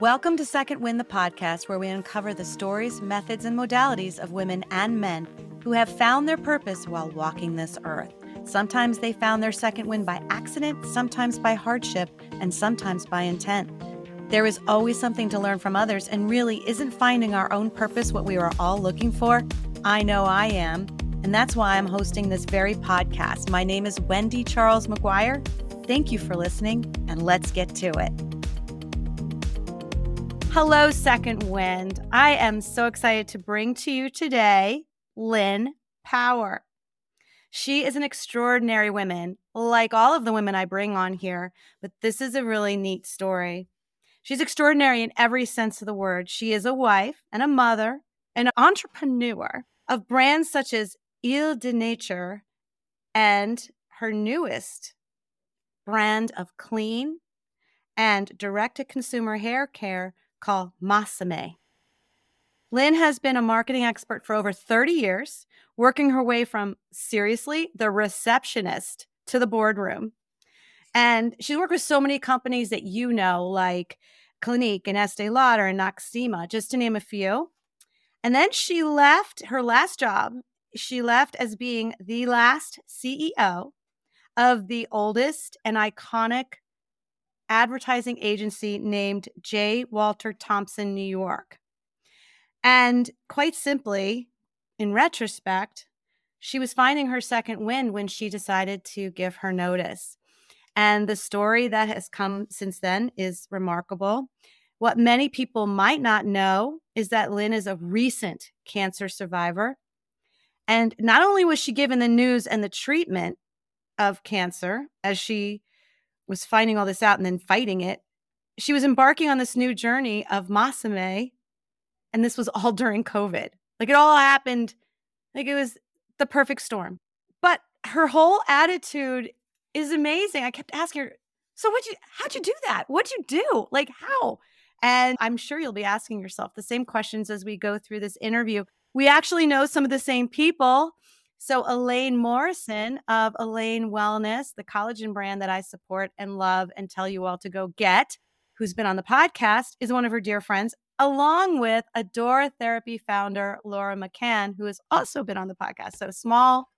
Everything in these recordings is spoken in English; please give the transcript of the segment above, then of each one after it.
Welcome to Second Wind, the podcast where we uncover the stories, methods, and modalities of women and men who have found their purpose while walking this earth. Sometimes they found their second wind by accident, sometimes by hardship, and sometimes by intent. There is always something to learn from others, and really, isn't finding our own purpose what we are all looking for? I know I am, and that's why I'm hosting this very podcast. My name is Wendy Charles McGuire. Thank you for listening, and let's get to it. Hello, Second Wind. I am so excited to bring to you today Lynn Power. She is an extraordinary woman, like all of the women I bring on here, but this is a really neat story. She's extraordinary in every sense of the word. She is a wife and a mother, an entrepreneur of brands such as Isle de Nature and her newest brand of clean and direct to consumer hair care called Masami. Lynn has been a marketing expert for over 30 years, working her way from seriously the receptionist to the boardroom. And she's worked with so many companies that you know, like Clinique and Estee Lauder and Noxzema, just to name a few. And then she left her last job. She left as being the last CEO of the oldest and iconic advertising agency named J. Walter Thompson, New York. And quite simply, in retrospect, she was finding her second wind when she decided to give her notice. And the story that has come since then is remarkable. What many people might not know is that Lynn is a recent cancer survivor. And not only was she given the news and the treatment of cancer as she was finding all this out and then fighting it, she was embarking on this new journey of Masami. And this was all during COVID. Like it all happened, like it was the perfect storm. But her whole attitude is amazing. I kept asking her, so what'd you how'd you do that? What'd you do? Like how? And I'm sure you'll be asking yourself the same questions as we go through this interview. We actually know some of the same people. So, Elaine Morrison of Elaine Wellness, the collagen brand that I support and love and tell you all to go get, who's been on the podcast, is one of her dear friends, along with Adore Therapy founder Laura McCann, who has also been on the podcast. So, small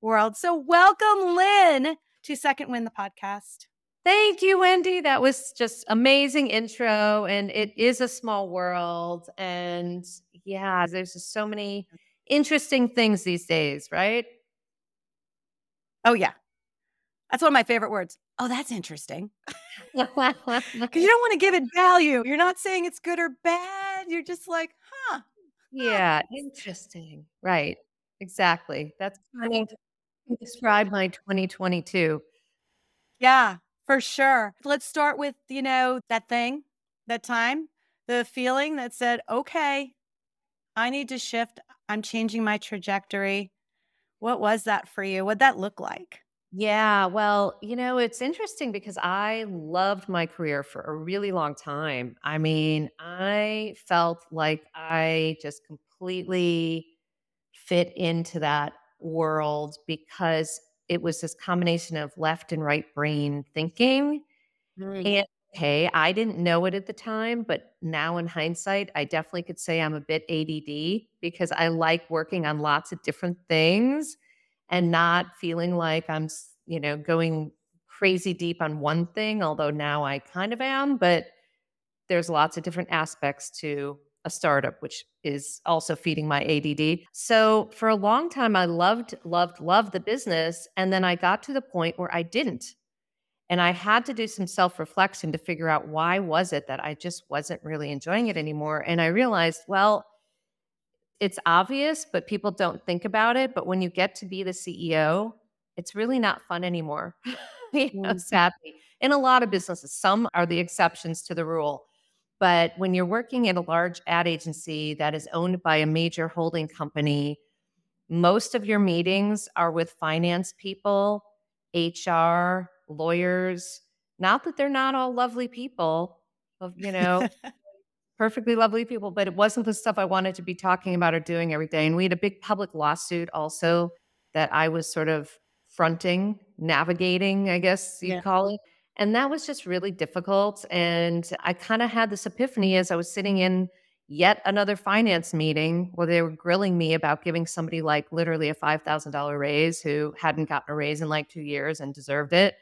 world. So, welcome, Lynn, to Second Wind the podcast. Thank you, Wendy. That was just amazing intro. And it is a small world. And yeah, there's just so many interesting things these days, right? Oh, yeah. That's one of my favorite words. Oh, that's interesting. Because you don't want to give it value. You're not saying it's good or bad. You're just like, huh. Yeah, interesting. Right. Exactly. That's funny to describe my 2022. Yeah, for sure. Let's start with, you know, that thing, that time, the feeling that said, okay, I need to shift. I'm changing my trajectory. What was that for you? What'd that look like? Yeah, well, you know, it's interesting because I loved my career for a really long time. I mean, I felt like I just completely fit into that world because it was this combination of left and right brain thinking. Mm. And okay, I didn't know it at the time, but now in hindsight, I definitely could say I'm a bit ADD because I like working on lots of different things and not feeling like I'm, you know, going crazy deep on one thing, although now I kind of am, but there's lots of different aspects to a startup, which is also feeding my ADD. So for a long time, I loved, loved, loved the business. And then I got to the point where I didn't. And I had to do some self reflection to figure out why was it that I just wasn't really enjoying it anymore. And I realized, well, it's obvious, but people don't think about it. But when you get to be the CEO, it's really not fun anymore. you know, mm. sadly, in a lot of businesses, some are the exceptions to the rule. But when you're working at a large ad agency that is owned by a major holding company, most of your meetings are with finance people, HR, lawyers. Not that they're not all lovely people, you know, perfectly lovely people, but it wasn't the stuff I wanted to be talking about or doing every day. And we had a big public lawsuit also that I was sort of fronting, navigating, I guess you'd yeah. call it. And that was just really difficult. And I kind of had this epiphany as I was sitting in yet another finance meeting where they were grilling me about giving somebody like literally a $5,000 raise who hadn't gotten a raise in like two years and deserved it.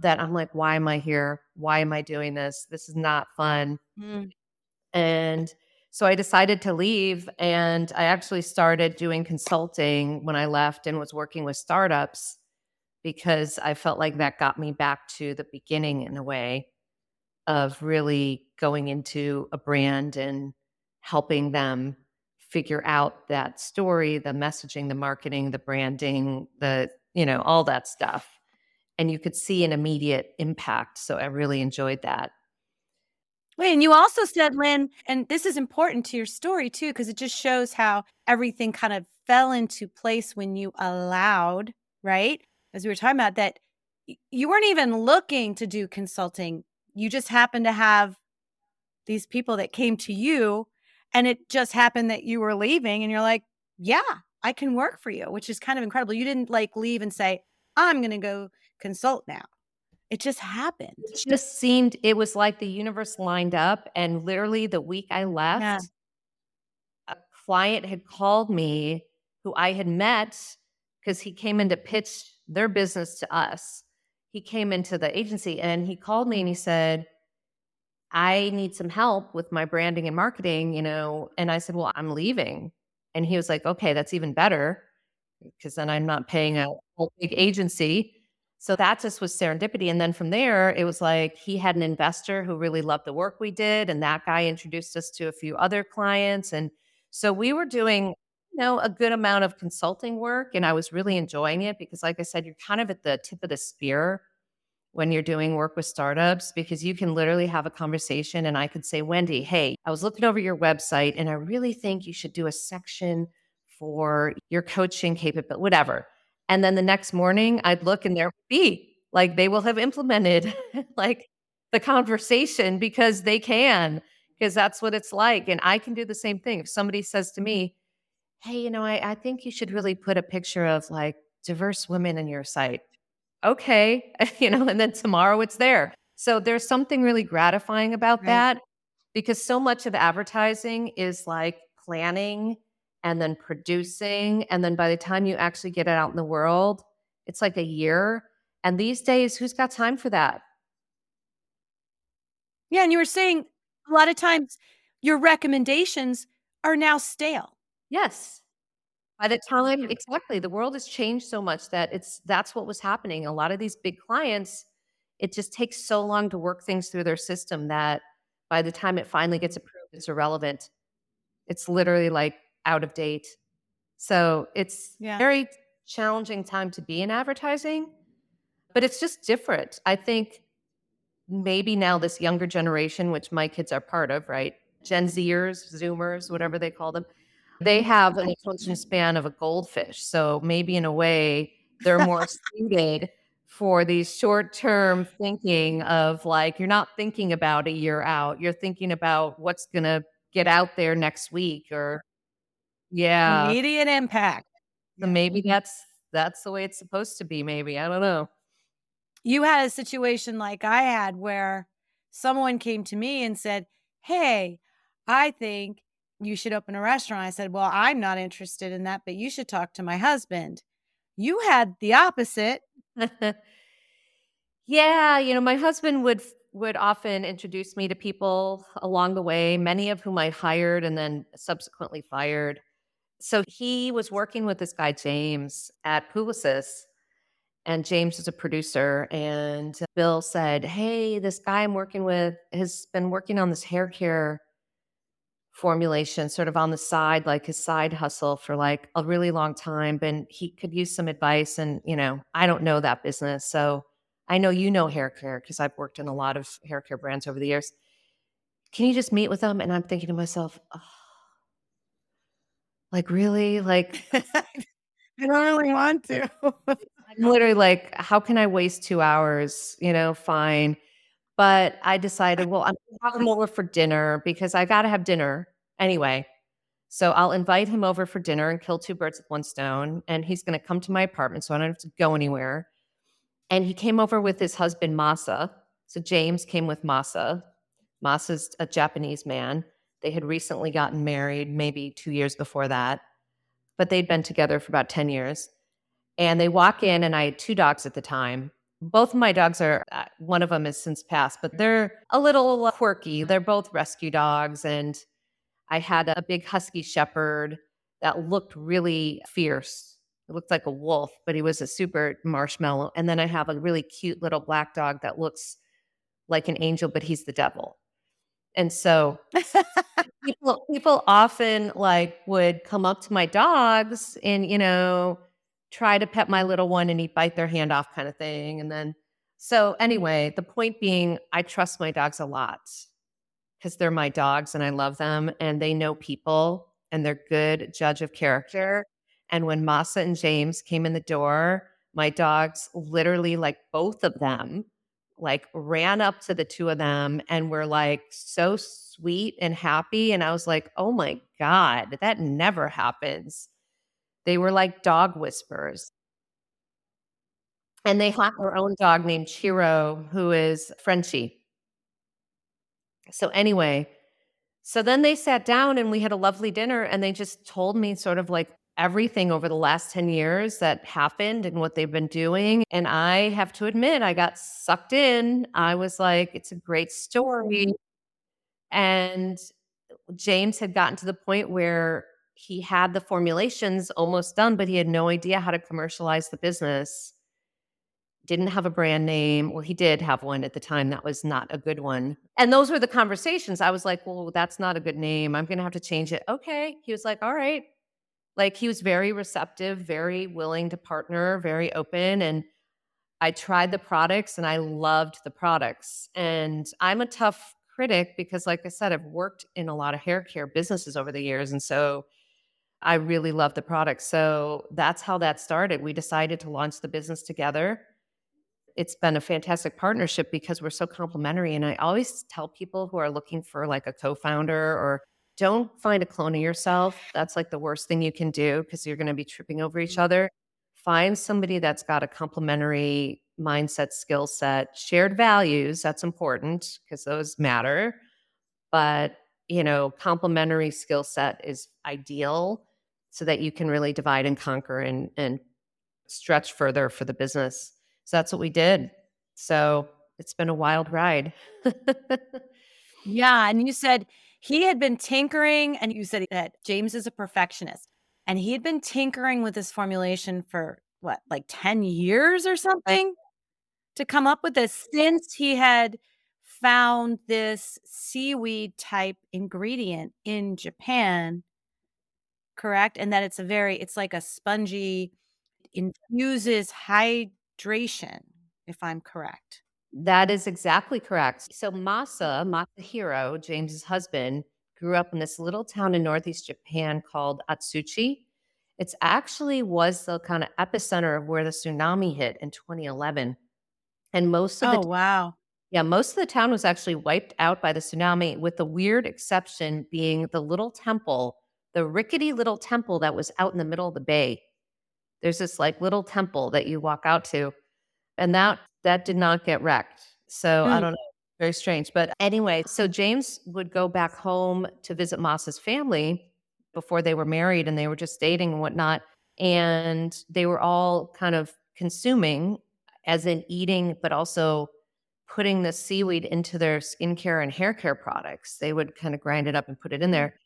That I'm like, why am I here? Why am I doing this? This is not fun. Mm. And so I decided to leave and I actually started doing consulting when I left and was working with startups because I felt like that got me back to the beginning in a way of really going into a brand and helping them figure out that story, the messaging, the marketing, the branding, the, you know, all that stuff. And you could see an immediate impact. So I really enjoyed that. Wait, and you also said, Lynn, and this is important to your story too, because it just shows how everything kind of fell into place when you allowed, right? As we were talking about, that you weren't even looking to do consulting. You just happened to have these people that came to you, and it just happened that you were leaving, and you're like, yeah, I can work for you, which is kind of incredible. You didn't like leave and say, I'm going to go consult now. It just happened. It just seemed it was like the universe lined up. And literally the week I left, yeah. a client had called me who I had met because he came in to pitch their business to us. He came into the agency and he called me and he said, I need some help with my branding and marketing, you know. And I said, Well, I'm leaving. And he was like, Okay, that's even better because then I'm not paying a whole big agency. So that just was serendipity. And then from there, it was like he had an investor who really loved the work we did. And that guy introduced us to a few other clients. And so we were doing, you know, a good amount of consulting work. And I was really enjoying it because, like I said, you're kind of at the tip of the spear when you're doing work with startups because you can literally have a conversation and I could say, Wendy, hey, I was looking over your website and I really think you should do a section for your coaching capability, whatever. And then the next morning, I'd look and there would be like they will have implemented like the conversation because they can, because that's what it's like. And I can do the same thing. If somebody says to mm-hmm. me, Hey, you know, I, I think you should really put a picture of like diverse women in your site. Okay. you know, and then tomorrow it's there. So there's something really gratifying about right. that because so much of advertising is like planning and then producing. And then by the time you actually get it out in the world, it's like a year. And these days, who's got time for that? Yeah. And you were saying a lot of times your recommendations are now stale. Yes. By the time, exactly, the world has changed so much that it's that's what was happening. A lot of these big clients, it just takes so long to work things through their system that by the time it finally gets approved, it's irrelevant. It's literally like out of date. So it's yeah. very challenging time to be in advertising, but it's just different. I think maybe now this younger generation, which my kids are part of, right? Gen Zers, Zoomers, whatever they call them, they mm-hmm. have an attention span of a goldfish. So maybe in a way, they're more suited for these short term thinking of like, you're not thinking about a year out, you're thinking about what's going to get out there next week or yeah. Immediate impact. So maybe that's that's the way it's supposed to be, maybe. I don't know. You had a situation like I had where someone came to me and said, Hey, I think you should open a restaurant. I said, Well, I'm not interested in that, but you should talk to my husband. You had the opposite. yeah, you know, my husband would would often introduce me to people along the way, many of whom I hired and then subsequently fired. So he was working with this guy, James, at Publicis. And James is a producer. And Bill said, Hey, this guy I'm working with has been working on this hair care formulation sort of on the side, like his side hustle for like a really long time. And he could use some advice. And, you know, I don't know that business. So I know you know hair care because I've worked in a lot of hair care brands over the years. Can you just meet with them? And I'm thinking to myself, oh, like, really? Like, I don't really want to. I'm literally like, how can I waste two hours? You know, fine. But I decided, well, I'm going to have him over for dinner because I got to have dinner anyway. So I'll invite him over for dinner and kill two birds with one stone. And he's going to come to my apartment so I don't have to go anywhere. And he came over with his husband, Masa. So James came with Masa. Masa's a Japanese man. They had recently gotten married, maybe two years before that, but they'd been together for about 10 years. And they walk in, and I had two dogs at the time. Both of my dogs are, uh, one of them has since passed, but they're a little quirky. They're both rescue dogs. And I had a big husky shepherd that looked really fierce. It looked like a wolf, but he was a super marshmallow. And then I have a really cute little black dog that looks like an angel, but he's the devil. And so people people often like would come up to my dogs and you know try to pet my little one and he'd bite their hand off kind of thing. And then so mm. anyway, the point being I trust my dogs a lot because they're my dogs and I love them and they know people and they're good judge of character. And when Masa and James came in the door, my dogs literally like both of them like ran up to the two of them and were like so sweet and happy. And I was like, oh my God, that never happens. They were like dog whispers. And they have their own dog named Chiro, who is Frenchy. So, anyway, so then they sat down and we had a lovely dinner and they just told me sort of like everything over the last 10 years that happened and what they've been doing. And I have to admit, I got sucked in. I was like, it's a great story. Mm-hmm. And James had gotten to the point where he had the formulations almost done, but he had no idea how to commercialize the business. Didn't have a brand name. Well, he did have one at the time. That was not a good one. And those were the conversations. I was like, well, that's not a good name. I'm going to have to change it. Okay. He was like, all right, like he was very receptive, very willing to partner, very open. And I tried the products and I loved the products. And I'm a tough critic because, like I said, I've worked in a lot of hair care businesses over the years. And so I really love the product. So that's how that started. We decided to launch the business together. It's been a fantastic partnership because we're so complementary. And I always tell people who are looking for like a co founder or don't find a clone of yourself. That's like the worst thing you can do because you're going to be tripping over each mm-hmm. other. Find somebody that's got a complementary mindset, skill set, shared values. That's important because those matter. But, you know, complementary skill set is ideal so that you can really divide and conquer and, and stretch further for the business. So that's what we did. So it's been a wild ride. yeah. And you said, he had been tinkering, and you said that James is a perfectionist, and he had been tinkering with this formulation for what, like 10 years or something to come up with this since he had found this seaweed type ingredient in Japan correct? And that it's a very it's like a spongy infuses hydration if i'm correct that is exactly correct. So mm. Masa, Masahiro, James's husband, grew up in this little town in northeast Japan called Otsuchi. It's actually was the kind of epicenter of where the tsunami hit in 2011. And most of the Oh wow. Yeah, most of the town was actually wiped out by the tsunami with the weird exception being the little temple, the rickety little temple that was out in the middle of the bay. There's this like little temple that you walk out to and that that did not get wrecked. So mm. I don't know. Very strange. But anyway, so James would go back home to visit Masa's family before they were married and they were just dating and whatnot. And they were all kind of consuming, as in eating, but also putting the seaweed into their skincare and hair care products. They would kind of grind it up and put it in there.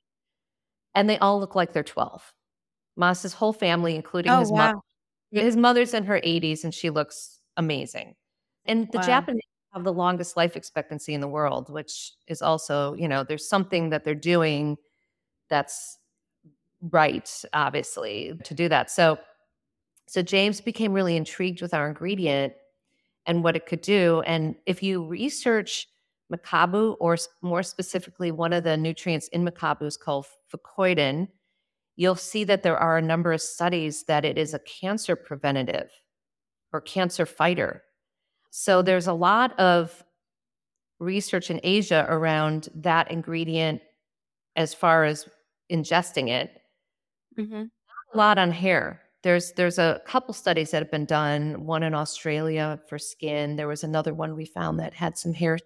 And they all look like they're 12. Masa's whole family, including oh, his wow. mother. His mother's in her 80s and she looks amazing. And the wow. Japanese have the longest life expectancy in the world, which is also, you know, there's something that they're doing that's right, obviously, to do that. So, so James became really intrigued with our ingredient and what it could do. And if you research Mekabu, or more specifically, one of the nutrients in Mekabu is called fucoidan, you'll see that there are a number of studies that it is a cancer preventative or cancer fighter. So there's a lot of research in Asia around that ingredient as far as ingesting it. Mm-hmm. a lot on hair. There's there's a couple studies that have been done, one in Australia for skin. There was another one we found that had some hair.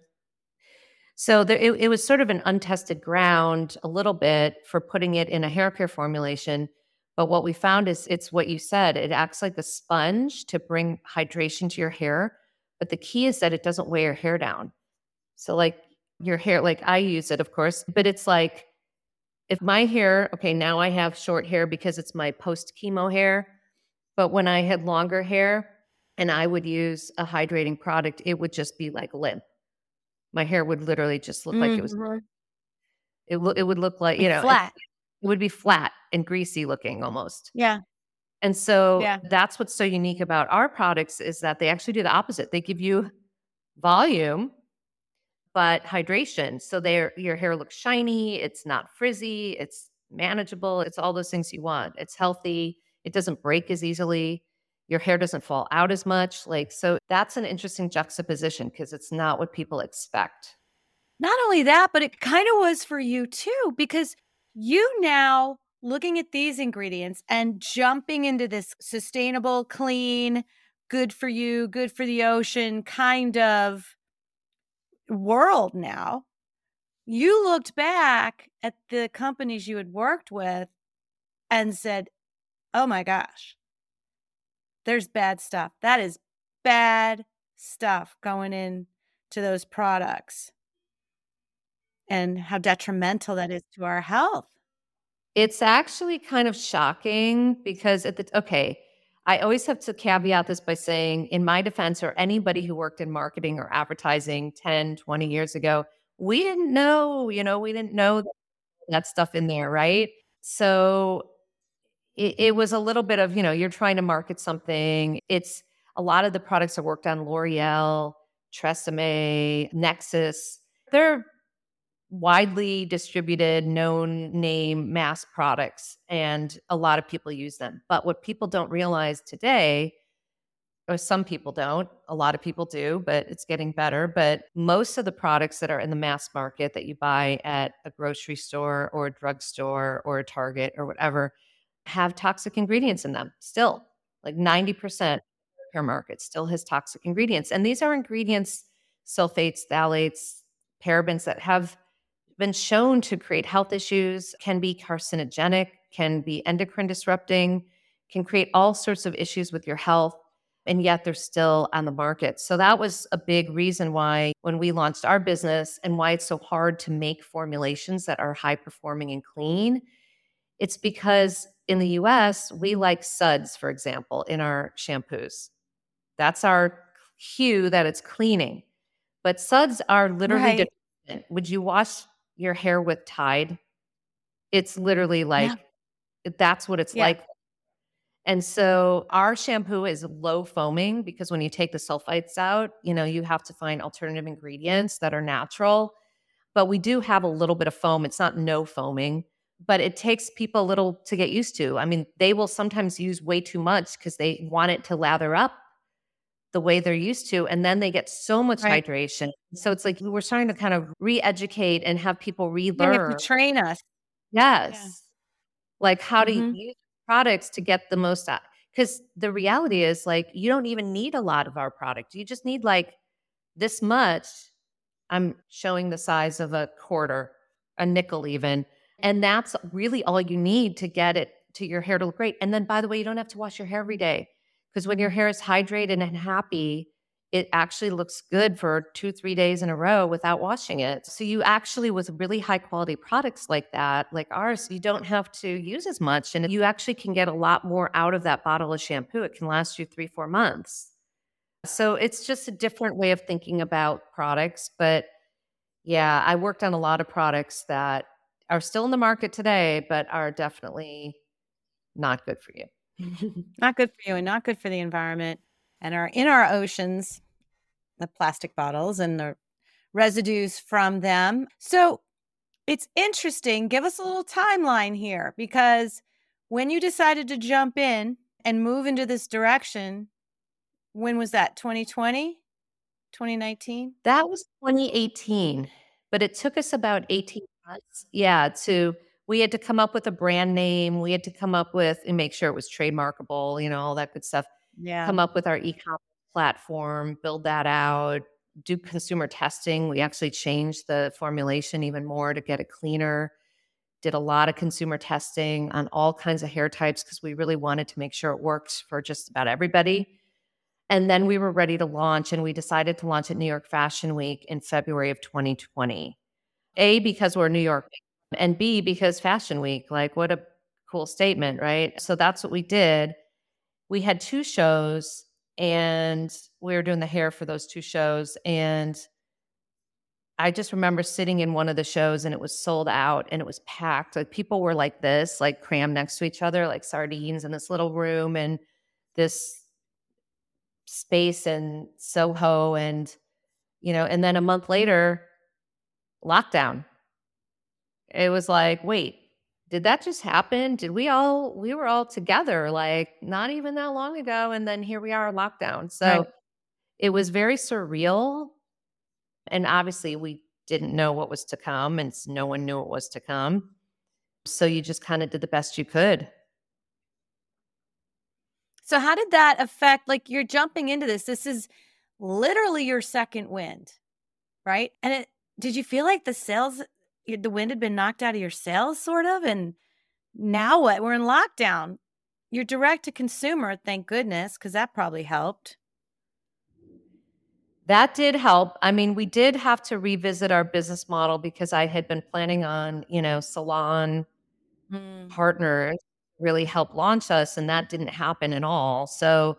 So there, it, it was sort of an untested ground a little bit for putting it in a hair care formulation. But what we found is it's what you said. It acts like a sponge to bring hydration to your hair. But the key is that it doesn't weigh your hair down. So like your hair, like I use it, of course, but it's like if my hair, okay, now I have short hair because it's my post chemo hair. But when I had longer hair and I would use a hydrating product, it would just be like limp. My hair would literally just look mm-hmm. like it was. Mm-hmm. It, it would look like, you know, flat. It, it would be flat and greasy looking almost. Yeah. And so yeah. that's what's so unique about our products is that they actually do the opposite. They give you volume but hydration. So there your hair looks shiny, it's not frizzy, it's manageable, it's all those things you want. It's healthy, it doesn't break as easily, your hair doesn't fall out as much. Like so that's an interesting juxtaposition because it's not what people expect. Not only that, but it kind of was for you too because you now looking at these ingredients and jumping into this sustainable, clean, good for you, good for the ocean kind of world now, you looked back at the companies you had worked with and said, oh my gosh, there's bad stuff. That is bad stuff going in to those products and how detrimental that is to our health. It's actually kind of shocking because at the okay, I always have to caveat this by saying, in my defense, or anybody who worked in marketing or advertising 10, 20 years ago, we didn't know, you know, we didn't know that stuff in there, right? So it, it was a little bit of, you know, you're trying to market something. It's a lot of the products I worked on L'Oreal, Tresemme, Nexxus. They're widely distributed, known name mass products, and a lot of people use them. But what people don't realize today, or some people don't, a lot of people do, but it's getting better. But most of the products that are in the mass market that you buy at a grocery store or a drugstore or a Target or whatever have toxic ingredients in them still. Like 90% hair market still has toxic ingredients. And these are ingredients, sulfates, phthalates, parabens that have been shown to create health issues, can be carcinogenic, can be endocrine disrupting, can create all sorts of issues with your health. And yet they're still on the market. So that was a big reason why, when we launched our business and why it's so hard to make formulations that are high performing and clean, it's because in the US, we like suds, for example, in our shampoos. That's our cue that it's cleaning. But suds are literally right. Would you wash your hair with Tide. It's literally like yeah. that's what it's yeah. like. And so our shampoo is low foaming because when you take the sulfites out, you know, you have to find alternative ingredients that are natural. But we do have a little bit of foam. It's not no foaming, but it takes people a little to get used to. I mean, they will sometimes use way too much because they want it to lather up the way they're used to and then they get so much right. hydration. So it's like we're starting to kind of re-educate and have people relearn. yeah, train us. Yes. Yeah. like how mm-hmm. to use products to get the most out because the reality is like you don't even need a lot of our product. You just need like this much. I'm showing the size of a quarter a nickel even and that's really all you need to get it to your hair to look great. And then by the way you don't have to wash your hair every day because when your hair is hydrated and happy, it actually looks good for two, three days in a row without washing it. So you actually, with really high quality products like that, like ours, you don't have to use as much. And you actually can get a lot more out of that bottle of shampoo. It can last you three, four months. So it's just a different way of thinking about products. But yeah, I worked on a lot of products that are still in the market today, but are definitely not good for you. not good for you and not good for the environment and are in our oceans, the plastic bottles and the residues from them. So it's interesting. Give us a little timeline here because when you decided to jump in and move into this direction, when was that? 2020? 2019? That was 2018, but it took us about 18 months. Yeah, to we had to come up with a brand name. We had to come up with and make sure it was trademarkable, you know, all that good stuff. Yeah. Come up with our e-commerce platform, build that out, do consumer testing. We actually changed the formulation even more to get it cleaner. Did a lot of consumer testing on all kinds of hair types because we really wanted to make sure it worked for just about everybody. And then we were ready to launch, and we decided to launch at New York Fashion Week in February of 2020. A, because we're New York, and B, because Fashion Week. Like, what a cool statement, right? So that's what we did. We had two shows and we were doing the hair for those two shows and I just remember sitting in one of the shows and it was sold out and it was packed. Like people were like this, like crammed next to each other, like sardines in this little room and this space in Soho. And, you know, and then a month later, lockdown. It was like, wait, did that just happen? Did we all we were all together like not even that long ago and then here we are lockdown. So right. it was very surreal. And obviously we didn't know what was to come and no one knew what was to come. So you just kind of did the best you could. So how did that affect like you're jumping into this? This is literally your second wind, right? And it did you feel like the sales the wind had been knocked out of your sails, sort of. And now what? We're in lockdown. You're direct to consumer, thank goodness, because that probably helped. That did help. I mean, we did have to revisit our business model because I had been planning on, you know, salon mm. partners really help launch us, and that didn't happen at all. So,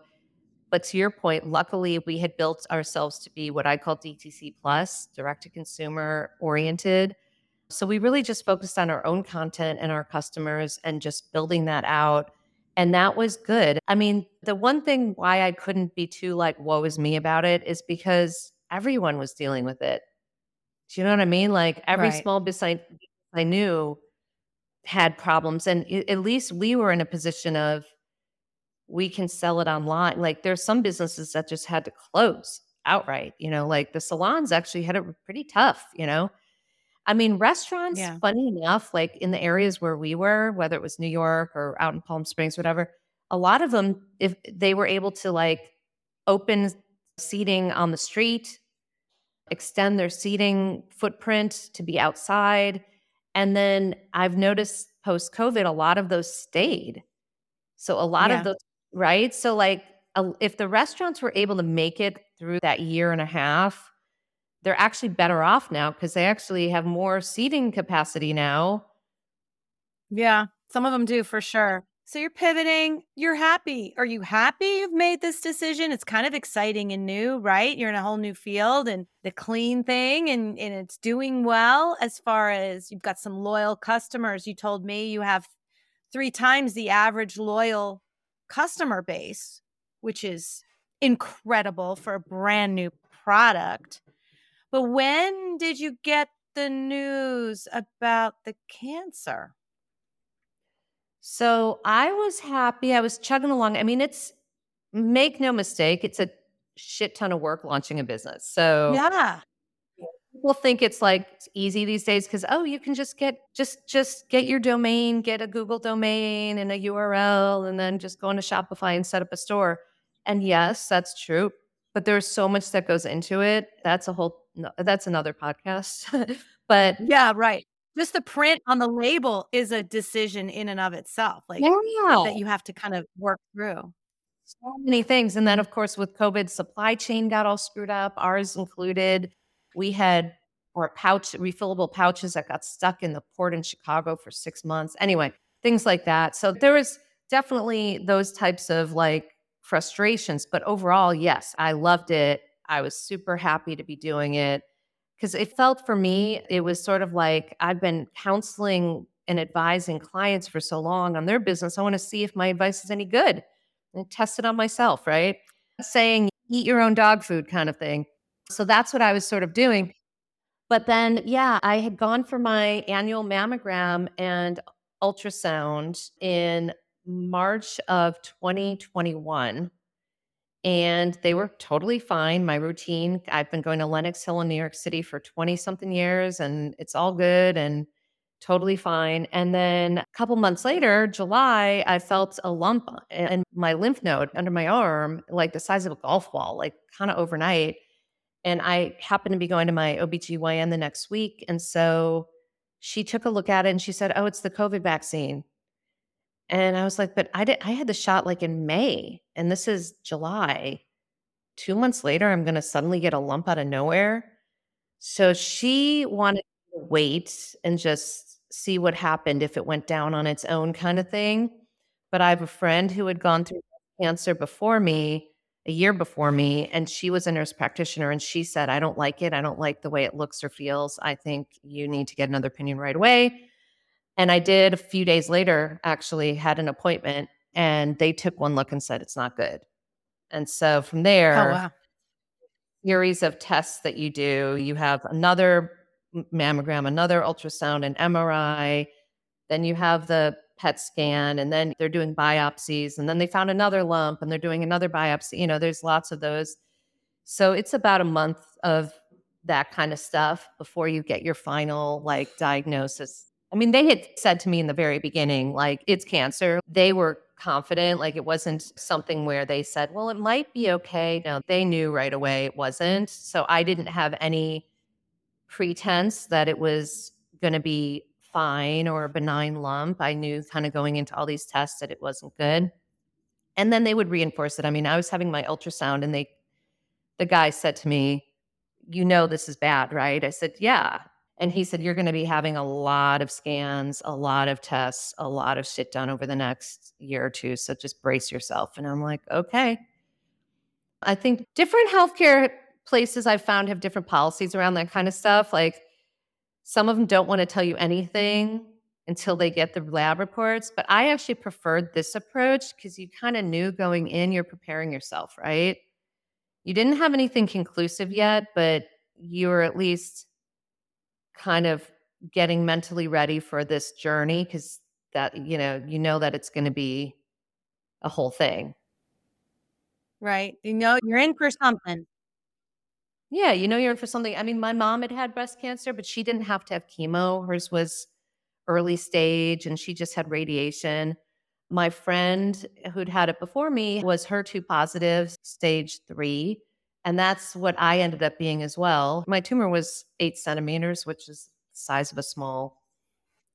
but to your point, luckily we had built ourselves to be what I call DTC plus, direct to consumer oriented. So we really just focused on our own content and our customers and just building that out. And that was good. I mean, the one thing why I couldn't be too like, woe is me about it is because everyone was dealing with it. Do you know what I mean? Like every right. small business I, I knew had problems. And at least we were in a position of we can sell it online. Like there's some businesses that just had to close outright, you know, like the salons actually had it pretty tough, you know. I mean, restaurants, yeah. funny enough, like in the areas where we were, whether it was New York or out in Palm Springs, whatever, a lot of them, if they were able to like open seating on the street, extend their seating footprint to be outside. And then I've noticed post COVID, a lot of those stayed. So a lot yeah. of those, right? So, like, if the restaurants were able to make it through that year and a half, they're actually better off now because they actually have more seating capacity now. Yeah, some of them do for sure. So you're pivoting. You're happy. Are you happy you've made this decision? It's kind of exciting and new, right? You're in a whole new field and the clean thing and, and it's doing well as far as you've got some loyal customers. You told me you have three times the average loyal customer base, which is incredible for a brand new product. But when did you get the news about the cancer? So I was happy. I was chugging along. I mean, it's make no mistake, it's a shit ton of work launching a business. So yeah. People think it's like easy these days because oh, you can just get just just get your domain, get a Google domain and a URL, and then just go into Shopify and set up a store. And yes, that's true. But there's so much that goes into it. That's a whole no, that's another podcast. but yeah, right. Just the print on the label is a decision in and of itself. Like yeah. that you have to kind of work through. So many things. And then of course with COVID, supply chain got all screwed up, ours included. We had or pouch refillable pouches that got stuck in the port in Chicago for six months. Anyway, things like that. So there was definitely those types of like frustrations. But overall, yes, I loved it. I was super happy to be doing it because it felt for me, it was sort of like I've been counseling and advising clients for so long on their business. I want to see if my advice is any good and test it on myself, right? Saying eat your own dog food kind of thing. So that's what I was sort of doing. But then, yeah, I had gone for my annual mammogram and ultrasound in March of 2021 and they were totally fine. My routine, I've been going to Lenox Hill in New York City for 20 something years and it's all good and totally fine. And then a couple months later, July, I felt a lump in my lymph node under my arm, like the size of a golf ball, like kind of overnight. And I happened to be going to my OBGYN the next week. And so she took a look at it and she said, Oh, it's the COVID vaccine. And I was like, But I did I had the shot like in May and this is July. Two months later, I'm gonna suddenly get a lump out of nowhere. So she wanted to wait and just see what happened if it went down on its own kind of thing. But I have a friend who had gone through cancer before me a year before me and she was a nurse practitioner and she said i don't like it i don't like the way it looks or feels i think you need to get another opinion right away and i did a few days later actually had an appointment and they took one look and said it's not good and so from oh, there oh, wow. series of tests that you do you have another mammogram another ultrasound an mri then you have the PET scan and then they're doing biopsies and then they found another lump and they're doing another biopsy. You know, there's lots of those. So it's about a month of that kind of stuff before you get your final like diagnosis. I mean, they had said to me in the very beginning, like, it's cancer. They were confident, like, it wasn't something where they said, well, it might be okay. No, they knew right away it wasn't. So I didn't have any pretense that it was going to be fine or a benign lump. I knew kind of going into all these tests that it wasn't good. And then they would reinforce it. I mean, I was having my ultrasound and they, the guy said to me, You know, this is bad, right? I said, Yeah. And he said, You're going to be having a lot of scans, a lot of tests, a lot of shit done over the next year or two. So just brace yourself. And I'm like, Okay. I think different healthcare places I've found have different policies around that kind of stuff. Like, some of them don't want to tell you anything until they get the lab reports. But I actually preferred this approach because you kind of knew going in, you're preparing yourself, right? You didn't have anything conclusive yet, but you were at least kind of getting mentally ready for this journey because that, you know, you know that it's going to be a whole thing. Right. You know, you're in for something. Yeah, you know you're in for something. I mean, my mom had had breast cancer, but she didn't have to have chemo. Hers was early stage and she just had radiation. My friend who'd had it before me was HER2 positive, stage three. And that's what I ended up being as well. My tumor was eight centimeters, which is the size of a small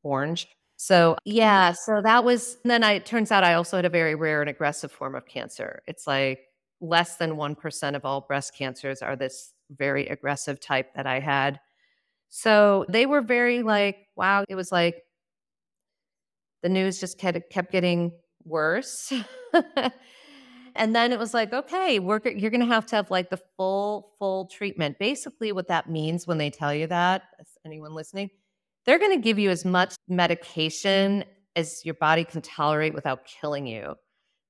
orange. So, yeah, so that was, then I, it turns out I also had a very rare and aggressive form of cancer. It's like less than 1% of all breast cancers are this very aggressive type that I had. So they were very like, wow, it was like the news just kept, kept getting worse. and then it was like, okay, we're, you're going to have to have like the full, full treatment. Basically, what that means when they tell you that, anyone listening, they're going to give you as much medication as your body can tolerate without killing you.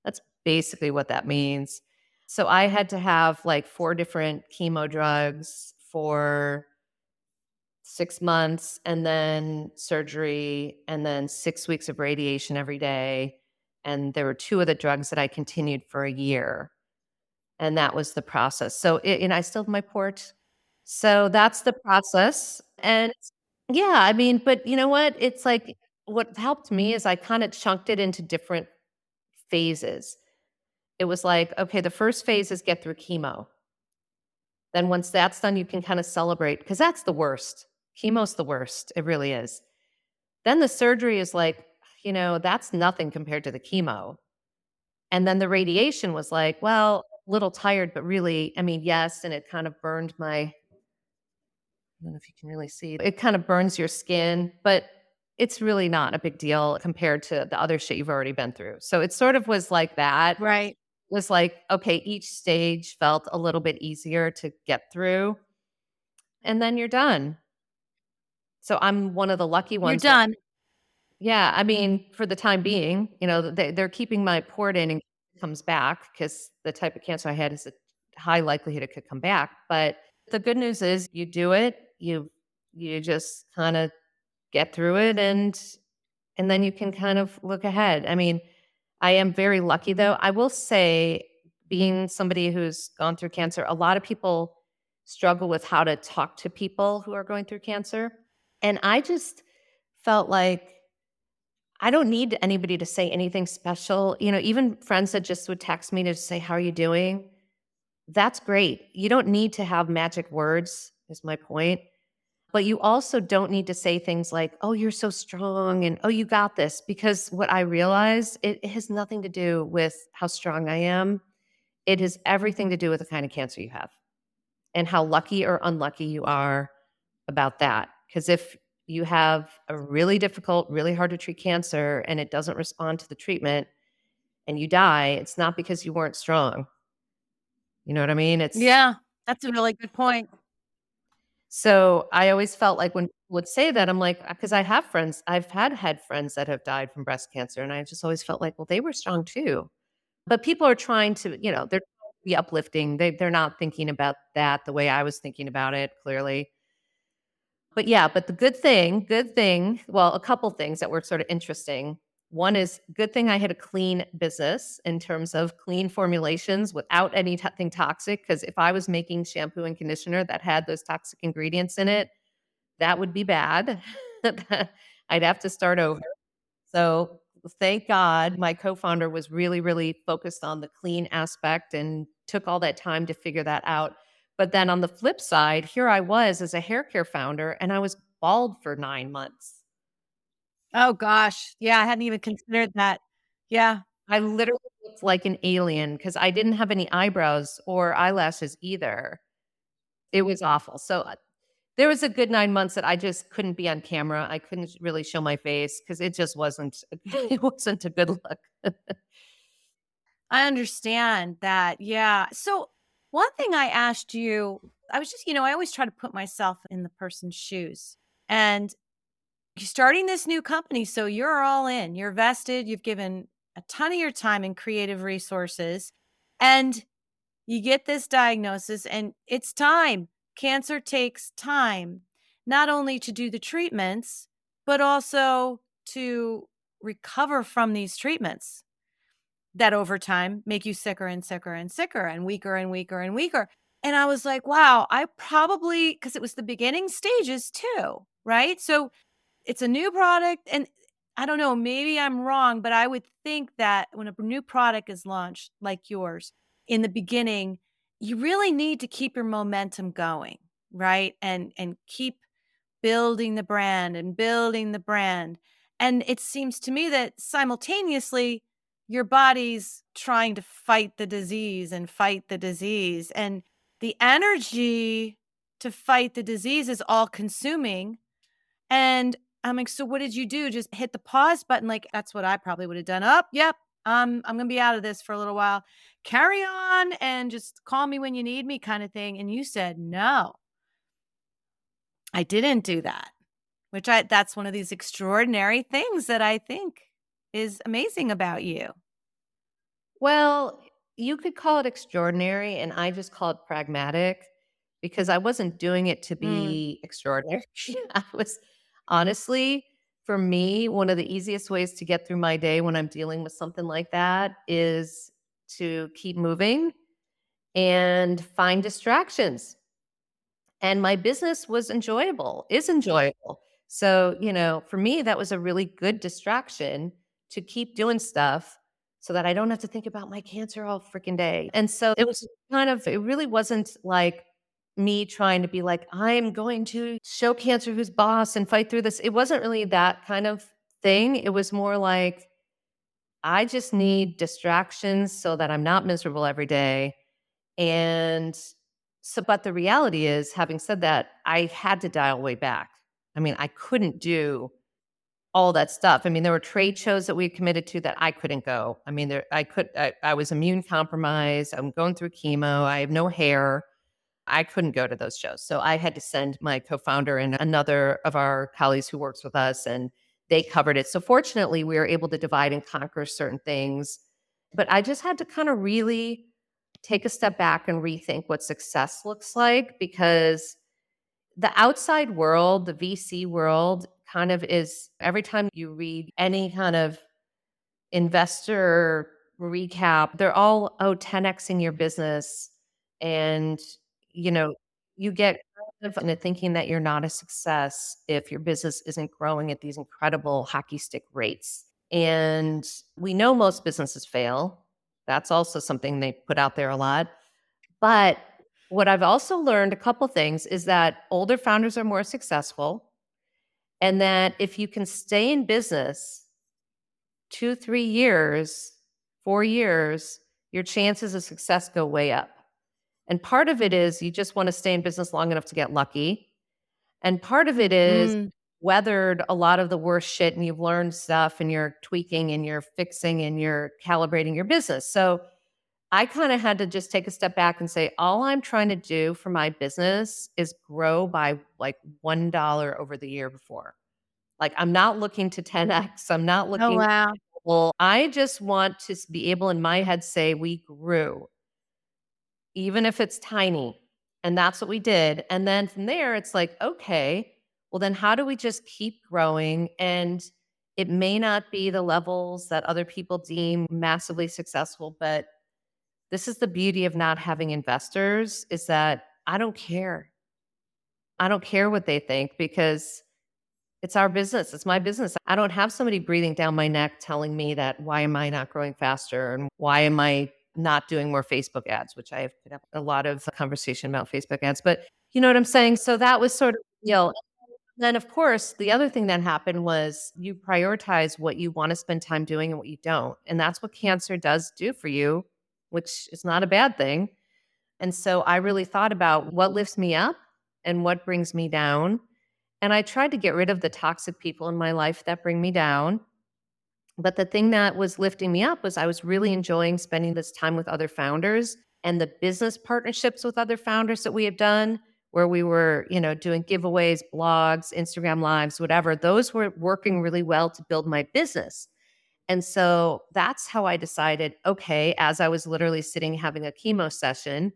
That's basically what that means. So I had to have like four different chemo drugs for six months and then surgery and then six weeks of radiation every day. And there were two of the drugs that I continued for a year. And that was the process. So, it, and I still have my port. So that's the process. And yeah, I mean, but you know what? It's like what helped me is I kind of chunked it into different phases it was like, okay, the first phase is get through chemo. Then once that's done, you can kind of celebrate because that's the worst. Chemo's the worst. It really is. Then the surgery is like, you know, that's nothing compared to the chemo. And then the radiation was like, well, a little tired, but really, I mean, yes. And it kind of burned my, I don't know if you can really see, it kind of burns your skin, but it's really not a big deal compared to the other shit you've already been through. So it sort of was like that. Right was like, okay, each stage felt a little bit easier to get through. And then you're done. So I'm one of the lucky ones. You're done. Yeah. I mm-hmm. mean, for the time being, you know, they, they're keeping my port in and comes back because the type of cancer I had is a high likelihood it could come back. But the good news is you do it, you you just kind of get through it and and then you can kind of look ahead. I mean, I am very lucky though. I will say, being somebody who's gone through cancer, a lot of people struggle with how to talk to people who are going through cancer. And I just felt like I don't need anybody to say anything special. You know, even friends that just would text me to say, How are you doing? That's great. You don't need to have magic words, is my point. But you also don't need to say things like, oh, you're so strong and oh, you got this. Because what I realize, it, it has nothing to do with how strong I am. It has everything to do with the kind of cancer you have and how lucky or unlucky you are about that. Because if you have a really difficult, really hard to treat cancer and it doesn't respond to the treatment and you die, it's not because you weren't strong. You know what I mean? It's Yeah, that's a really good point. So I always felt like when people would say that, I'm like, uh, because I have friends, I've had had friends that have died from breast cancer, and I just always felt like, well, they were strong too. But people are trying to, you know, they're be uplifting. They they're not thinking about that the way I was thinking about it, clearly. But yeah, but the good thing, good thing, well, a couple things that were sort of interesting. One is good thing I had a clean business in terms of clean formulations without anything toxic. Because if I was making shampoo and conditioner that had those toxic ingredients in it, that would be bad. I'd have to start over. So thank God my co founder was really, really focused on the clean aspect and took all that time to figure that out. But then on the flip side, here I was as a hair care founder and I was bald for nine months. Oh gosh. Yeah, I hadn't even considered that. Yeah. I literally looked like an alien because I didn't have any eyebrows or eyelashes either. It was awful. So uh, there was a good nine months that I just couldn't be on camera. I couldn't really show my face because it just wasn't it wasn't a good look. I understand that. Yeah. So one thing I asked you, I was just, you know, I always try to put myself in the person's shoes. And you're starting this new company, so you're all in. You're vested. You've given a ton of your time and creative resources. And you get this diagnosis, and it's time. Cancer takes time, not only to do the treatments, but also to recover from these treatments that over time make you sicker and sicker and sicker and weaker and weaker and weaker. And I was like, wow, I probably, because it was the beginning stages too, right? So it's a new product. And I don't know, maybe I'm wrong, but I would think that when a new product is launched like yours in the beginning, you really need to keep your momentum going, right? And and keep building the brand and building the brand. And it seems to me that simultaneously your body's trying to fight the disease and fight the disease. And the energy to fight the disease is all consuming. And I'm like, so what did you do? Just hit the pause button. Like, that's what I probably would have done. Up, oh, yep. Um, I'm gonna be out of this for a little while. Carry on and just call me when you need me, kind of thing. And you said no. I didn't do that, which I that's one of these extraordinary things that I think is amazing about you? Well, you could call it extraordinary, and I just call it pragmatic because I wasn't doing it to Mm. be extraordinary. I was honestly, for me, one of the easiest ways to get through my day when I'm dealing with something like that is to keep moving and find distractions. And my business was enjoyable, is enjoyable. So, you know, for me, that was a really good distraction to keep doing stuff so that I don't have to think about my cancer all freaking day. And so it was kind of, it really wasn't like me trying to be like, I'm going to show cancer who's boss and fight through this. It wasn't really that kind of thing. It was more like, I just need distractions so that I'm not miserable every day. And so, but the reality is, having said that, I had to dial way back. I mean, I couldn't do all that stuff. I mean, there were trade shows that we committed to that I couldn't go. I mean, there I could I, I was immune compromised. I'm going through chemo. I have no hair. I couldn't go to those shows. So I had to send my co-founder and another of our colleagues who works with us and they covered it. So fortunately, we were able to divide and conquer certain things. But I just had to kind of really take a step back and rethink what success looks like because the outside world, the VC world, kind of is every time you read any kind of investor recap, they're all, oh, 10xing your business. And, you know, you get into thinking that you're not a success if your business isn't growing at these incredible hockey stick rates. And we know most businesses fail. That's also something they put out there a lot. But what I've also learned a couple things is that older founders are more successful. And that if you can stay in business two, three years, four years, your chances of success go way up. And part of it is you just want to stay in business long enough to get lucky. And part of it is mm. weathered a lot of the worst shit and you've learned stuff and you're tweaking and you're fixing and you're calibrating your business. So I kind of had to just take a step back and say, all I'm trying to do for my business is grow by like $1 over the year before. Like I'm not looking to 10x. I'm not oh, looking. Oh, wow. Well, I just want to be able in my head say we grew even if it's tiny. And that's what we did. And then from there, it's like, okay, well, then how do we just keep growing? And it may not be the levels that other people deem massively successful, but this is the beauty of not having investors is that I don't care. I don't care what they think because it's our business. It's my business. I don't have somebody breathing down my neck telling me that why am I not growing faster and why am I not doing more Facebook ads, which I have a lot of conversation about Facebook ads. But you know what I'm saying? So that was sort of, you know, then of course, the other thing that happened was you prioritize what you want to spend time doing and what you don't. And that's what cancer does do for you, which is not a bad thing. And so I really thought about what lifts me up and what brings me down. And I tried to get rid of the toxic people in my life that bring me down but the thing that was lifting me up was I was really enjoying spending this time with other founders and the business partnerships with other founders that we have done where we were, you know, doing giveaways, blogs, Instagram lives, whatever. Those were working really well to build my business. And so that's how I decided, okay, as I was literally sitting having a chemo session,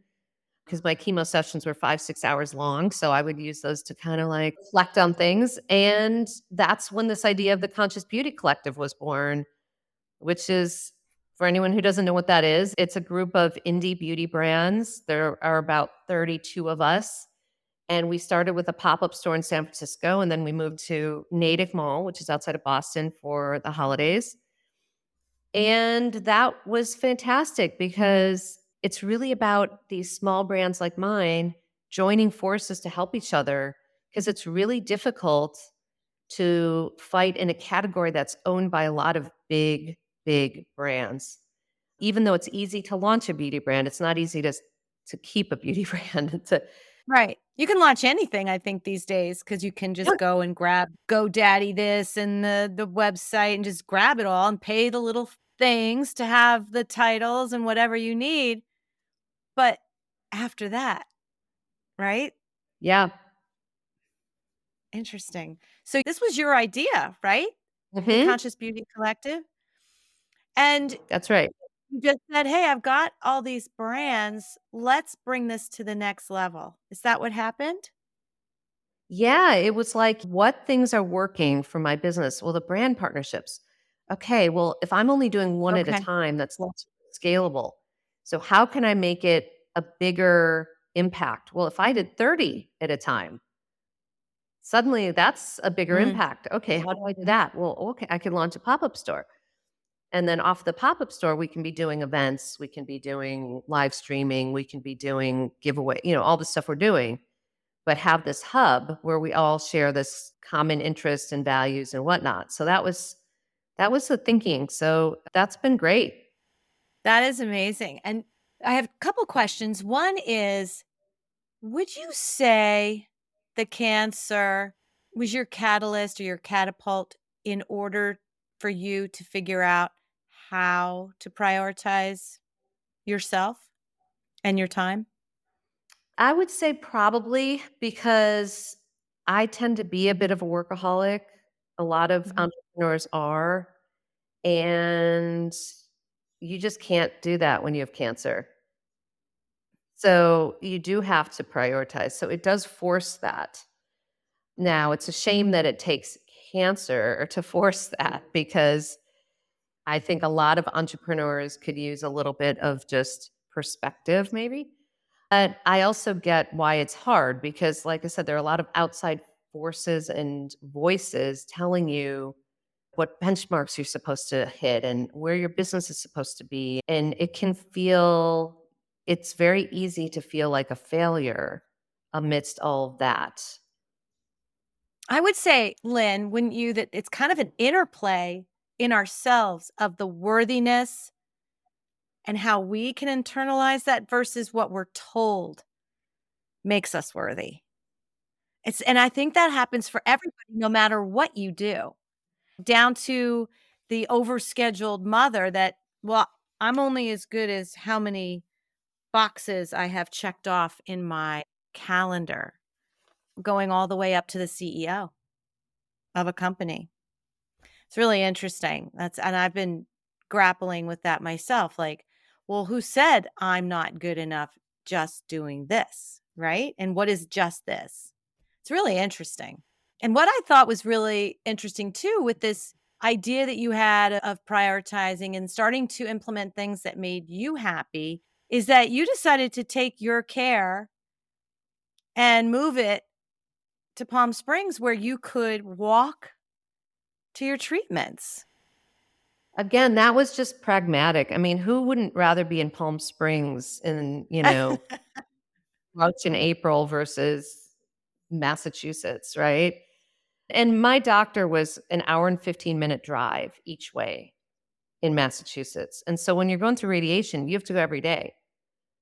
because my chemo sessions were five, six hours long. So I would use those to kind of like reflect on things. And that's when this idea of the Conscious Beauty Collective was born, which is for anyone who doesn't know what that is, it's a group of indie beauty brands. There are about 32 of us. And we started with a pop up store in San Francisco. And then we moved to Natick Mall, which is outside of Boston for the holidays. And that was fantastic because it's really about these small brands like mine joining forces to help each other because it's really difficult to fight in a category that's owned by a lot of big, big brands. Even though it's easy to launch a beauty brand, it's not easy to to keep a beauty brand. to, right. You can launch anything, I think, these days because you can just go and grab GoDaddy this and the the website and just grab it all and pay the little things to have the titles and whatever you need. But after that, right? Yeah. Interesting. So this was your idea, right? Mm-hmm. Conscious Beauty Collective. And that's right. You just said, Hey, I've got all these brands. Let's bring this to the next level. Is that what happened? Yeah, it was like, what things are working for my business? Well, the brand partnerships. Okay, well, if I'm only doing one okay. at a time, that's not scalable. So, how can I make it a bigger impact? Well, if I did 30 at a time, suddenly that's a bigger mm. impact. Okay, how do I do that? Well, okay, I can launch a pop up store. And then off the pop up store, we can be doing events, we can be doing live streaming, we can be doing giveaway, you know, all the stuff we're doing, but have this hub where we all share this common interest and values and whatnot. So that was that was the thinking. So that's been great. That is amazing. And I have a couple questions. One is Would you say the cancer was your catalyst or your catapult in order for you to figure out how to prioritize yourself and your time? I would say probably because I tend to be a bit of a workaholic. A lot of mm-hmm. Entrepreneurs are. And you just can't do that when you have cancer. So you do have to prioritize. So it does force that. Now, it's a shame that it takes cancer to force that mm-hmm. because I think a lot of entrepreneurs could use a little bit of just perspective, maybe. But I also get why it's hard because, like I said, there are a lot of outside forces and voices telling you what benchmarks you're supposed to hit and where your business is supposed to be. And it can feel, it's very easy to feel like a failure amidst all of that. I would say, Lynn, wouldn't you, that it's kind of an interplay in ourselves of the worthiness and how we can internalize that versus what we're told makes us worthy. It's and I think that happens for everybody no matter what you do. Down to the overscheduled mother that well, I'm only as good as how many boxes I have checked off in my calendar going all the way up to the CEO of a company. It's really interesting. That's and I've been grappling with that myself like well, who said I'm not good enough just doing this? Right. And what is just this? It's really interesting. And what I thought was really interesting too with this idea that you had of prioritizing and starting to implement things that made you happy is that you decided to take your care and move it to Palm Springs where you could walk to your treatments. Again, that was just pragmatic. I mean, who wouldn't rather be in Palm Springs in, you know, March and April versus Massachusetts, right? And my doctor was an hour and 15 minute drive each way in Massachusetts. And so when you're going through radiation, you have to go every day.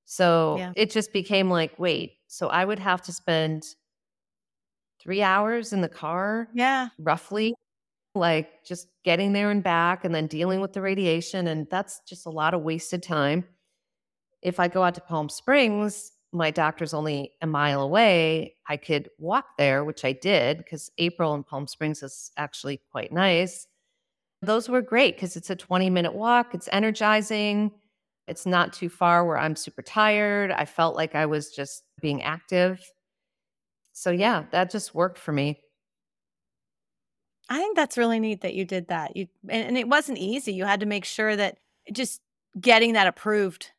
So yeah. it just became like, wait, so I would have to spend three hours in the car? Yeah. Roughly like just getting there and back and then dealing with the radiation. And that's just a lot of wasted time. If I go out to Palm Springs, my doctor's only a mile away. I could walk there, which I did because April in Palm Springs is actually quite nice. Those were great because it's a 20 minute walk, it's energizing. It's not too far where I'm super tired. I felt like I was just being active. So, yeah, that just worked for me. I think that's really neat that you did that. You and, and it wasn't easy. You had to make sure that just getting that approved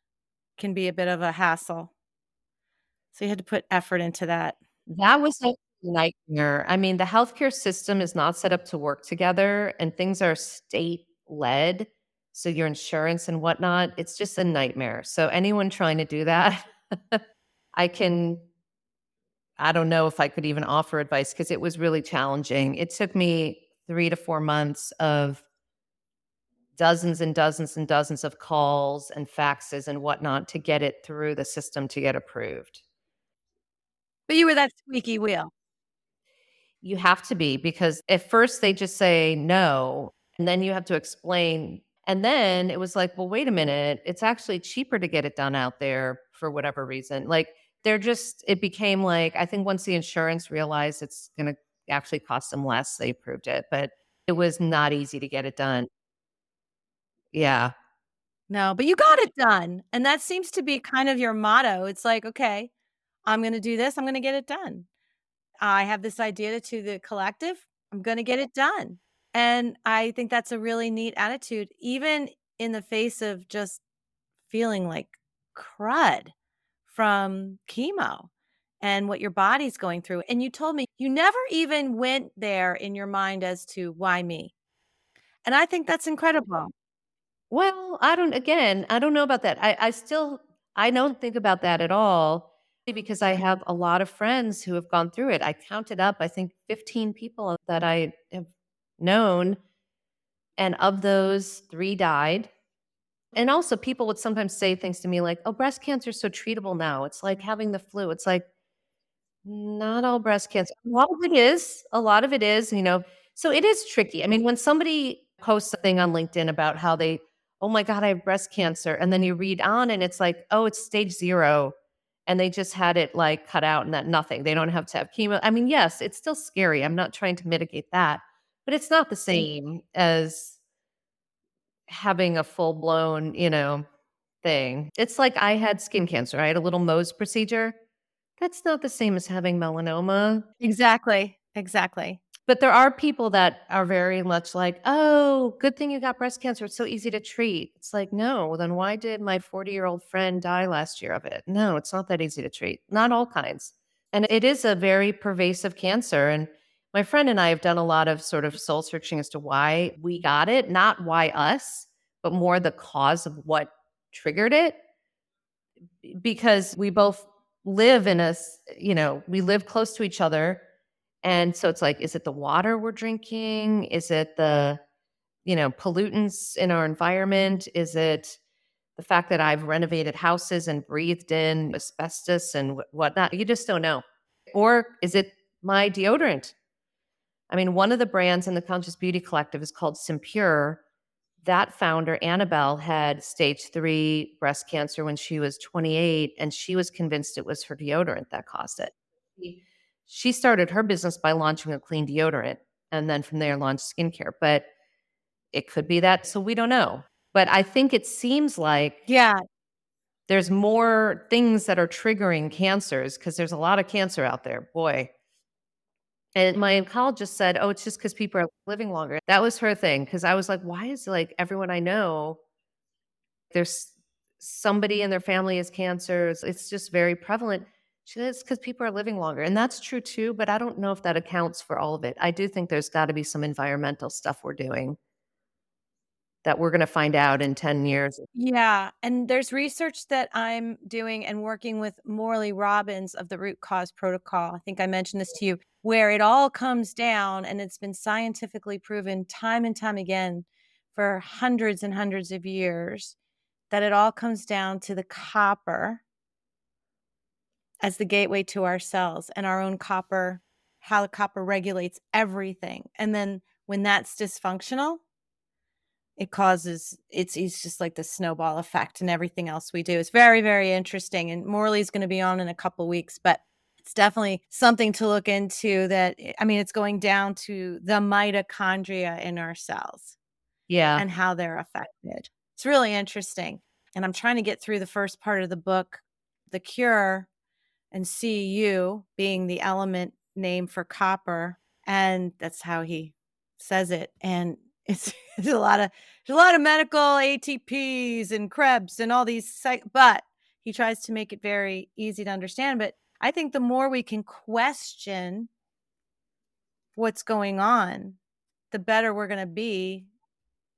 can be a bit of a hassle. So you had to put effort into that. That was a nightmare. I mean, the healthcare system is not set up to work together and things are state led. So your insurance and whatnot, it's just a nightmare. So anyone trying to do that, I can I don't know if I could even offer advice because it was really challenging. It took me three to four months of dozens and dozens and dozens of calls and faxes and whatnot to get it through the system to get approved. But you were that squeaky wheel. You have to be because at first they just say no, and then you have to explain. And then it was like, well, wait a minute, it's actually cheaper to get it done out there for whatever reason. Like, they're just, it became like, I think once the insurance realized it's going to actually cost them less. They approved it, but it was not easy to get it done. Yeah. No, but you got it done. And that seems to be kind of your motto. It's like, okay, I'm going to do this. I'm going to get it done. I have this idea to the collective. I'm going to get it done. And I think that's a really neat attitude, even in the face of just feeling like crud from chemo and what your body's going through. And you told me you never even went there in your mind as to why me. And I think that's incredible. Well, I don't, again, I don't know about that. I, I still, I don't think about that at all because I have a lot of friends who have gone through it. I counted up, I think 15 people that I have known. And of those, three died. And also, people would sometimes say things to me like, oh, breast cancer is so treatable now. It's like having the flu. It's like, not all breast cancer. A lot of it is. A lot of it is, you know. So it is tricky. I mean, when somebody posts something on LinkedIn about how they, oh my God, I have breast cancer. And then you read on and it's like, oh, it's stage zero. And they just had it like cut out and that nothing. They don't have to have chemo. I mean, yes, it's still scary. I'm not trying to mitigate that, but it's not the same as having a full blown, you know, thing. It's like I had skin cancer. I had a little Mohs procedure that's not the same as having melanoma. Exactly. Exactly. But there are people that are very much like, oh, good thing you got breast cancer. It's so easy to treat. It's like, no, then why did my 40 year old friend die last year of it? No, it's not that easy to treat. Not all kinds. And it is a very pervasive cancer. And my friend and I have done a lot of sort of soul searching as to why we got it, not why us, but more the cause of what triggered it. Because we both live in a, you know, we live close to each other and so it's like, is it the water we're drinking? Is it the, you know, pollutants in our environment? Is it the fact that I've renovated houses and breathed in asbestos and whatnot? You just don't know. Or is it my deodorant? I mean, one of the brands in the Conscious Beauty Collective is called Simpure. That founder, Annabelle, had stage three breast cancer when she was 28, and she was convinced it was her deodorant that caused it she started her business by launching a clean deodorant and then from there launched skincare. But it could be that. So we don't know. But I think it seems like yeah, there's more things that are triggering cancers because there's a lot of cancer out there. Boy. And my oncologist said, Oh, it's just because people are living longer. That was her thing. Cause I was like, why is like everyone I know, there's somebody in their family has cancer. It's just very prevalent. She because people are living longer. And that's true too, but I don't know if that accounts for all of it. I do think there's got to be some environmental stuff we're doing that we're going to find out in 10 years. Yeah. And there's research that I'm doing and working with Morley Robbins of the Root Cause Protocol. I think I mentioned this to you, where it all comes down and it's been scientifically proven time and time again for hundreds and hundreds of years that it all comes down to the copper as the gateway to our cells and our own copper, how the copper regulates everything. And then when that's dysfunctional, it causes it's, it's just like the snowball effect and everything else we do. It's very, very interesting. And Morley's going to be on in a couple weeks, but it's definitely something to look into that eh, I mean, it's going down to the mitochondria in our cells. Yeah. And how they're affected. It's really interesting. And I'm trying to get through the first part of the book, The Cure, and Cu being the element name for copper. And that's how he says it. And it's, it's a lot of a lot of medical ATPs and Krebs and all these, psych- but he tries to make it very easy to understand. But I think the more we can question what's going on, the better we're going to be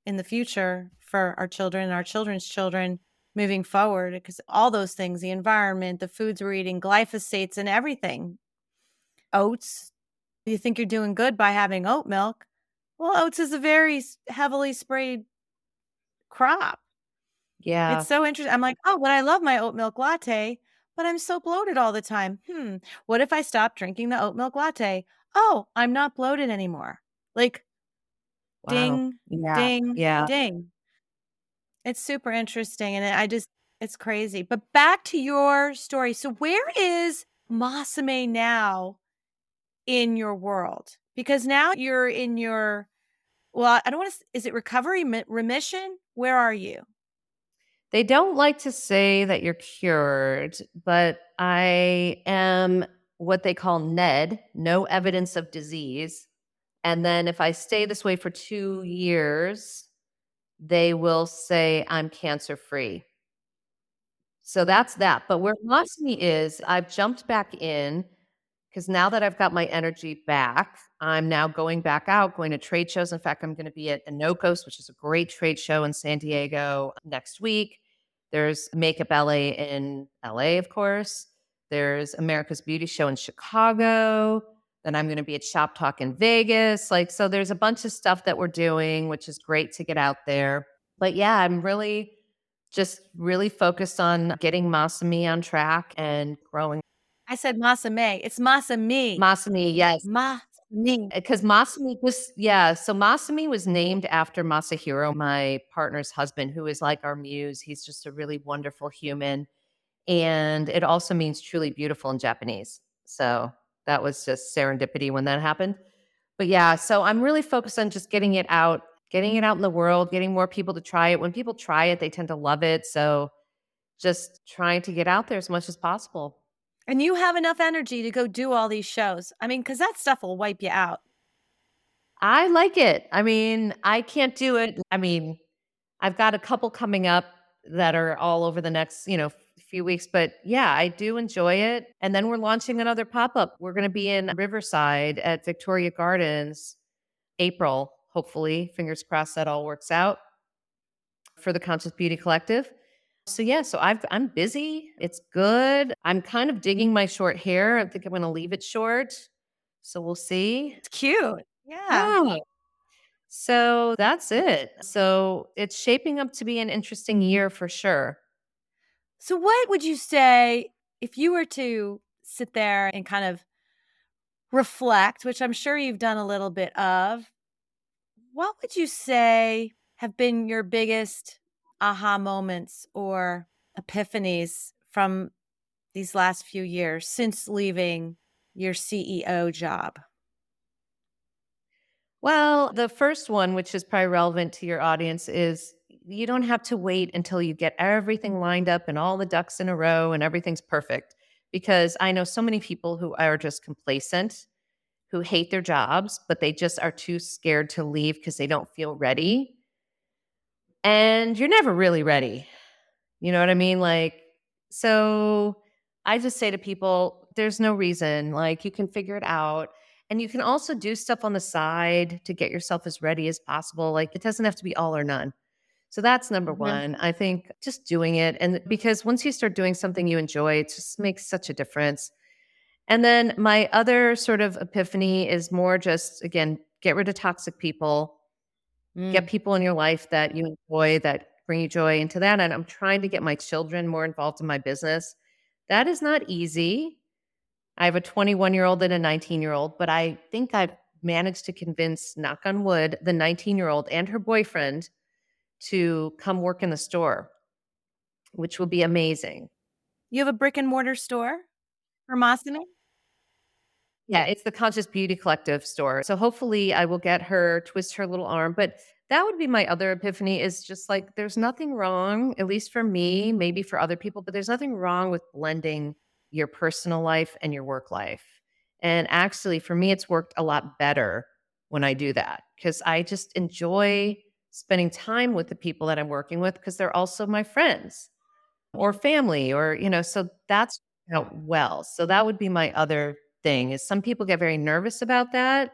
in the future for our children and our children's children moving forward because all those things the environment the foods we're eating glyphosates and everything. Oats you think you're doing good by having oat milk? Well oats is a very heavily sprayed crop. Yeah. it's so interesting i'm like oh but i love my oat milk latte but i'm so bloated all the time. Hmm what if i stop drinking the oat milk latte? Oh i'm not bloated anymore. Like wow. ding yeah. ding yeah. ding it's super interesting. And I just, it's crazy. But back to your story. So, where is Masame now in your world? Because now you're in your, well, I don't want to, is it recovery, remission? Where are you? They don't like to say that you're cured, but I am what they call NED, no evidence of disease. And then if I stay this way for two years, they will say, I'm cancer free. So that's that. But where Masami is, I've jumped back in because now that I've got my energy back, I'm now going back out, going to trade shows. In fact, I'm going to be at Inokos, which is a great trade show in San Diego next week. There's Makeup LA in LA, of course. There's America's Beauty Show in Chicago. Then I'm going to be at Shop Talk in Vegas. Like, so there's a bunch of stuff that we're doing, which is great to get out there. But yeah, I'm really just really focused on getting Masami on track and growing. I said Masame. It's Masami. Masami, yes. Masami. Because Masami was, yeah. So Masami was named after Masahiro, my partner's husband, who is like our muse. He's just a really wonderful human. And it also means truly beautiful in Japanese. So that was just serendipity when that happened. But yeah, so I'm really focused on just getting it out, getting it out in the world, getting more people to try it. When people try it, they tend to love it. So just trying to get out there as much as possible. And you have enough energy to go do all these shows. I mean, because that stuff will wipe you out. I like it. I mean, I can't do it. I mean, I've got a couple coming up that are all over the next, you know, few weeks, but yeah, I do enjoy it. And then we're launching another pop-up. We're going to be in Riverside at Victoria Gardens April, hopefully. Fingers crossed that all works out for the Conscious Beauty Collective. So yeah, so I've I'm busy. It's good. I'm kind of digging my short hair. I think I'm going to leave it short. So we'll see. It's cute. Yeah. Yeah. So that's it. So it's shaping up to be an interesting year for sure. So, what would you say if you were to sit there and kind of reflect, which I'm sure you've done a little bit of? What would you say have been your biggest aha moments or epiphanies from these last few years since leaving your CEO job? Well, the first one, which is probably relevant to your audience, is you don't have to wait until you get everything lined up and all the ducks in a row and everything's perfect. Because I know so many people who are just complacent, who hate their jobs, but they just are too scared to leave because they don't feel ready. And you're never really ready. You know what I mean? Like, so I just say to people, there's no reason. Like, you can figure it out. And you can also do stuff on the side to get yourself as ready as possible. Like, it doesn't have to be all or none. So that's number Mhm. one. I think just doing it. And because once you start doing something you enjoy, it just makes such a difference. And then my other sort of epiphany is more just, again, get rid of toxic people, Mm. get people in your life that you enjoy, that bring you joy into that. And I'm trying to get my children more involved in my business. That is not easy. I have a 21 year old and a 19 year old, but I think I've managed to convince, knock on wood, the 19 year old and her boyfriend to come work in the store, which will be amazing. You have a brick and mortar store for Masami? Yeah, it's the Conscious Beauty Collective store. So hopefully I will get her twist her little arm, but that would be my other epiphany is just like there's nothing wrong, at least for me, maybe for other people, but there's nothing wrong with blending your personal life and your work life. And actually for me it's worked a lot better when I do that because I just enjoy spending time with the people that I'm working with because they're also my friends or family or you know so that's out well. So that would be my other thing is some people get very nervous about that.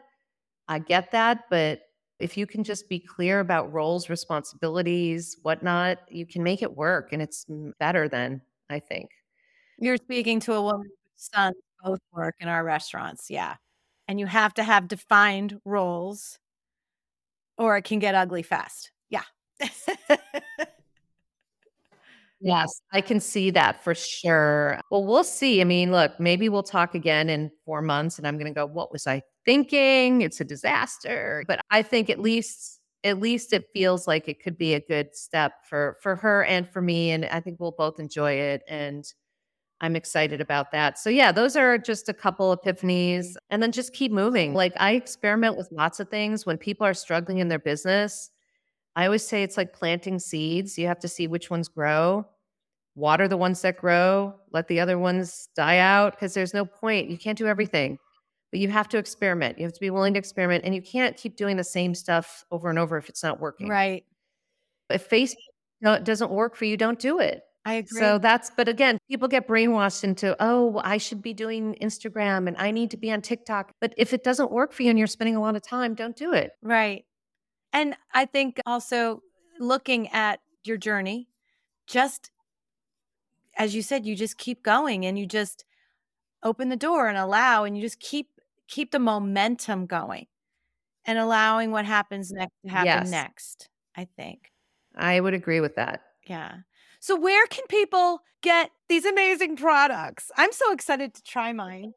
I get that, but if you can just be clear about roles, responsibilities, whatnot, you can make it work and it's better than I think. You're speaking to a woman whose sons both work in our restaurants. Yeah. And you have to have defined roles or it can get ugly fast. Yeah. Yes, I can see that for sure. Well, we'll see. I mean, look, maybe we'll talk again in 4 months and I'm going to go, "What was I thinking? It's a disaster." But I think at least at least it feels like it could be a good step for for her and for me and I think we'll both enjoy it and I'm excited about that. So yeah, those are just a couple epiphanies mm-hmm. and then just keep moving. Like I experiment with lots of things when people are struggling in their business. I always say it's like planting seeds. You have to see which ones grow water the ones that grow, let the other ones die out because there's no point. You can't do everything, but you have to experiment. You have to be willing to experiment and you can't keep doing the same stuff over and over if it's not working. right. If Facebook doesn't work for you, don't do it. I agree. So that's, but again, people get brainwashed into, oh, I should be doing Instagram and I need to be on TikTok. But if it doesn't work for you and you're spending a lot of time, don't do it. right. And I think also looking at your journey, just as you said, you just keep going and you just open the door and allow and you just keep keep the momentum going and allowing what happens next to happen Yes. next, I think. I would agree with that. Yeah. So where can people get these amazing products? I'm so excited to try mine.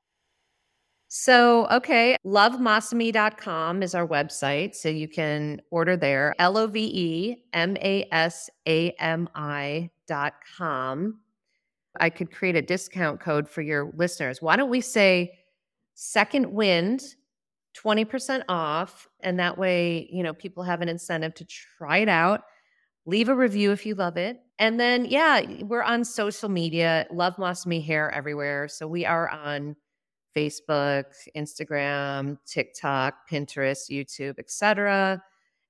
So, okay, lovemasami.com is our website. So you can order there. L O V E M A S A M I dot com. I could create a discount code for your listeners. Why don't we say second wind, 20% off? And that way, you know, people have an incentive to try it out. Leave a review if you love it. And then, yeah, we're on social media. Love Masami Hair everywhere. So we are on Facebook, Instagram, TikTok, Pinterest, YouTube, etc.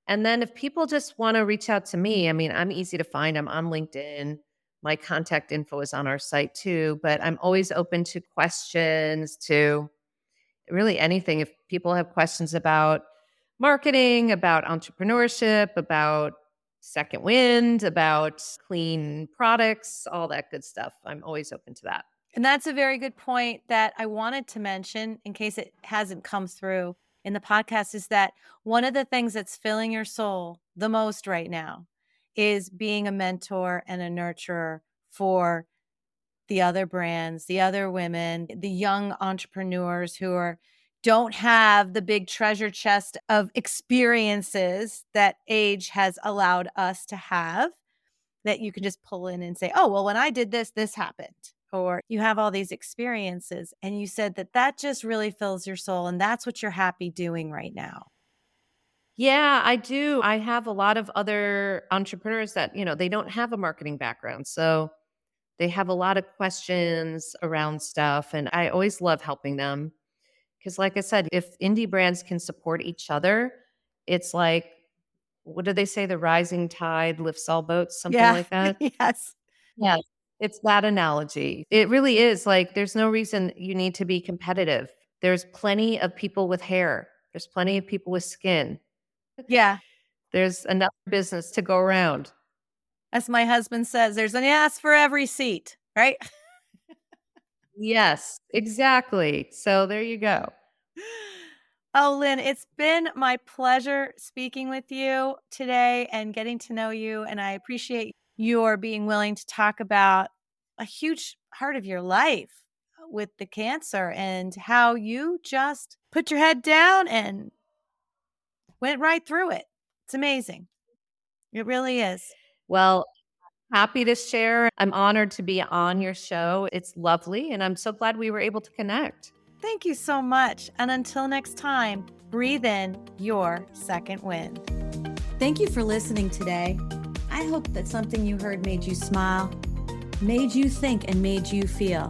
And then if people just want to reach out to me, I mean, I'm easy to find. I'm on LinkedIn. My contact info is on our site too, but I'm always open to questions, to really anything. If people have questions about marketing, about entrepreneurship, about second wind, about clean products, all that good stuff, I'm always open to that. And that's a very good point that I wanted to mention in case it hasn't come through in the podcast is that one of the things that's filling your soul the most right now is being a mentor and a nurturer for the other brands, the other women, the young entrepreneurs who are don't have the big treasure chest of experiences that age has allowed us to have that you can just pull in and say, "Oh, well when I did this, this happened." or you have all these experiences and you said that that just really fills your soul and that's what you're happy doing right now yeah i do i have a lot of other entrepreneurs that you know they don't have a marketing background so they have a lot of questions around stuff and i always love helping them because like i said if indie brands can support each other it's like what do they say the rising tide lifts all boats something yeah. like that yes yes it's that analogy. It really is like there's no reason you need to be competitive. There's plenty of people with hair. There's plenty of people with skin. Yeah. There's enough business to go around. As my husband says, there's an ass for every seat, right? yes, exactly. So there you go. Oh, Lynn, it's been my pleasure speaking with you today and getting to know you. And I appreciate you're being willing to talk about a huge part of your life with the cancer and how you just put your head down and went right through it. It's amazing. It really is. Well, happy to share. I'm honored to be on your show. It's lovely, and I'm so glad we were able to connect. Thank you so much. And until next time, breathe in your second wind. Thank you for listening today. I hope that something you heard made you smile, made you think, and made you feel.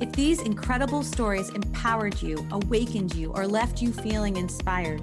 If these incredible stories empowered you, awakened you, or left you feeling inspired,